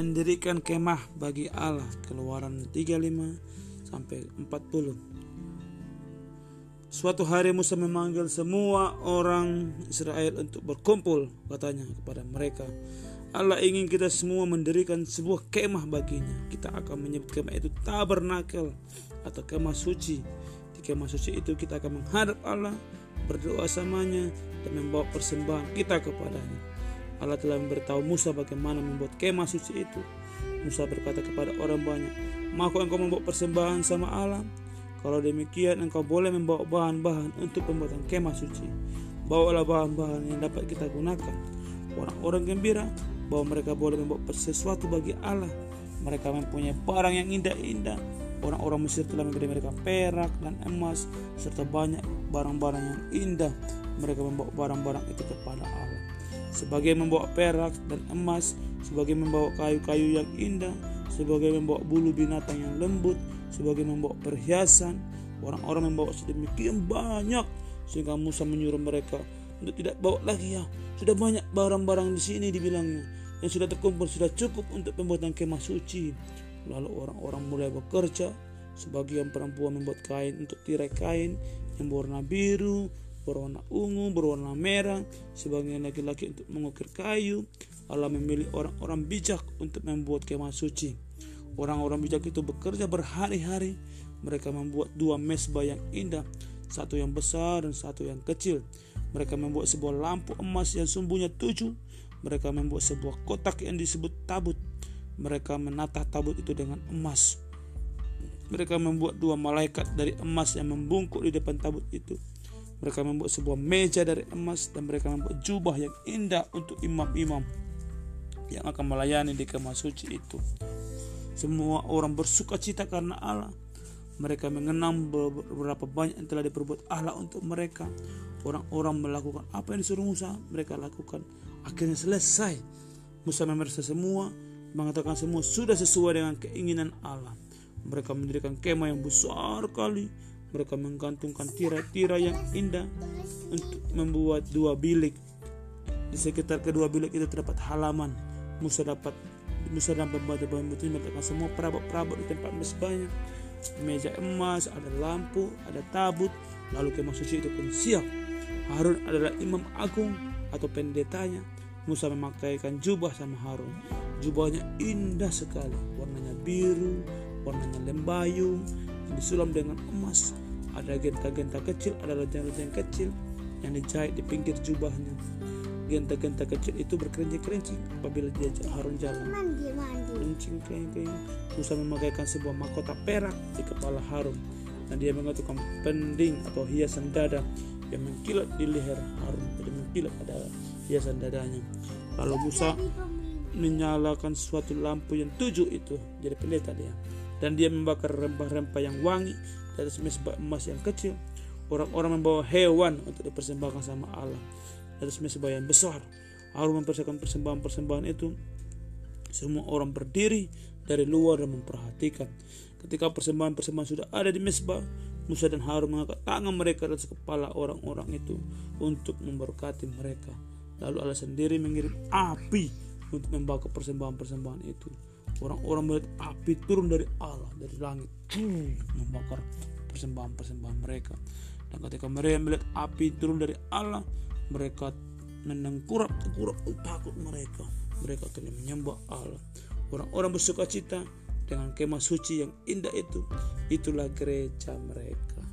mendirikan kemah bagi Allah Keluaran 35 sampai 40 Suatu hari Musa memanggil semua orang Israel untuk berkumpul katanya kepada mereka. Allah ingin kita semua mendirikan sebuah kemah baginya. Kita akan menyebut kemah itu tabernakel atau kemah suci. Di kemah suci itu kita akan menghadap Allah Berdoa samanya dan membawa persembahan kita kepadanya Allah telah memberitahu Musa bagaimana membuat kemah suci itu Musa berkata kepada orang banyak Maka engkau membawa persembahan sama Allah kalau demikian engkau boleh membawa bahan-bahan untuk pembuatan kemah suci. Bawalah bahan-bahan yang dapat kita gunakan. Orang-orang gembira bahwa mereka boleh membawa sesuatu bagi Allah. Mereka mempunyai barang yang indah-indah. Orang-orang Mesir telah memberi mereka perak dan emas serta banyak barang-barang yang indah. Mereka membawa barang-barang itu kepada Allah. Sebagai membawa perak dan emas, sebagai membawa kayu-kayu yang indah, sebagai membawa bulu binatang yang lembut, sebagai membawa perhiasan. Orang-orang membawa sedemikian banyak sehingga Musa menyuruh mereka untuk tidak bawa lagi ya. Sudah banyak barang-barang di sini dibilangnya yang sudah terkumpul sudah cukup untuk pembuatan kemah suci. Lalu orang-orang mulai bekerja. Sebagian perempuan membuat kain untuk tirai kain yang berwarna biru, berwarna ungu, berwarna merah. Sebagian laki-laki untuk mengukir kayu. Allah memilih orang-orang bijak untuk membuat kemah suci. Orang-orang bijak itu bekerja berhari-hari. Mereka membuat dua mesbah yang indah, satu yang besar dan satu yang kecil. Mereka membuat sebuah lampu emas yang sumbunya tujuh. Mereka membuat sebuah kotak yang disebut tabut. Mereka menata tabut itu dengan emas. Mereka membuat dua malaikat dari emas yang membungkuk di depan tabut itu. Mereka membuat sebuah meja dari emas dan mereka membuat jubah yang indah untuk imam-imam yang akan melayani di kemah suci itu. Semua orang bersuka cita karena Allah. Mereka mengenang beberapa banyak yang telah diperbuat Allah untuk mereka. Orang-orang melakukan apa yang disuruh Musa, mereka lakukan. Akhirnya selesai. Musa memeriksa semua, mengatakan semua sudah sesuai dengan keinginan Allah. Mereka mendirikan kemah yang besar kali. Mereka menggantungkan tirai-tirai yang indah untuk membuat dua bilik. Di sekitar kedua bilik itu terdapat halaman. Musa dapat Musa dan pembantu-pembantu itu meletakkan semua perabot-perabot di tempat mesbahnya meja emas, ada lampu, ada tabut, lalu kemah suci itu pun siap. Harun adalah imam agung atau pendetanya. Musa memakaikan jubah sama Harun. Jubahnya indah sekali, warnanya biru, warnanya lembayung, yang disulam dengan emas. Ada genta-genta kecil, ada lejang-lejang kecil yang dijahit di pinggir jubahnya genta-genta kecil itu berkerincing-kerincing apabila dia Harun jalan. Kerincing kerincing Musa memakaikan sebuah mahkota perak di kepala Harun dan dia mengetukkan pending atau hiasan dada yang mengkilat di leher Harun. Jadi mengkilat ada hiasan dadanya. Lalu Musa menyalakan suatu lampu yang tujuh itu jadi pendeta dia dan dia membakar rempah-rempah yang wangi dari mesbah emas yang kecil orang-orang membawa hewan untuk dipersembahkan sama Allah dari mesbah yang besar. Harun mempersiapkan persembahan-persembahan itu. Semua orang berdiri dari luar dan memperhatikan. Ketika persembahan-persembahan sudah ada di mesbah, Musa dan Harun mengangkat tangan mereka atas kepala orang-orang itu untuk memberkati mereka. Lalu Allah sendiri mengirim api untuk membakar persembahan-persembahan itu. Orang-orang melihat api turun dari Allah dari langit, membakar persembahan-persembahan mereka. Dan ketika mereka melihat api turun dari Allah, mereka menengkurap kurap takut mereka. Mereka akan menyembah Allah. Orang-orang bersuka cita dengan kemah suci yang indah itu. Itulah gereja mereka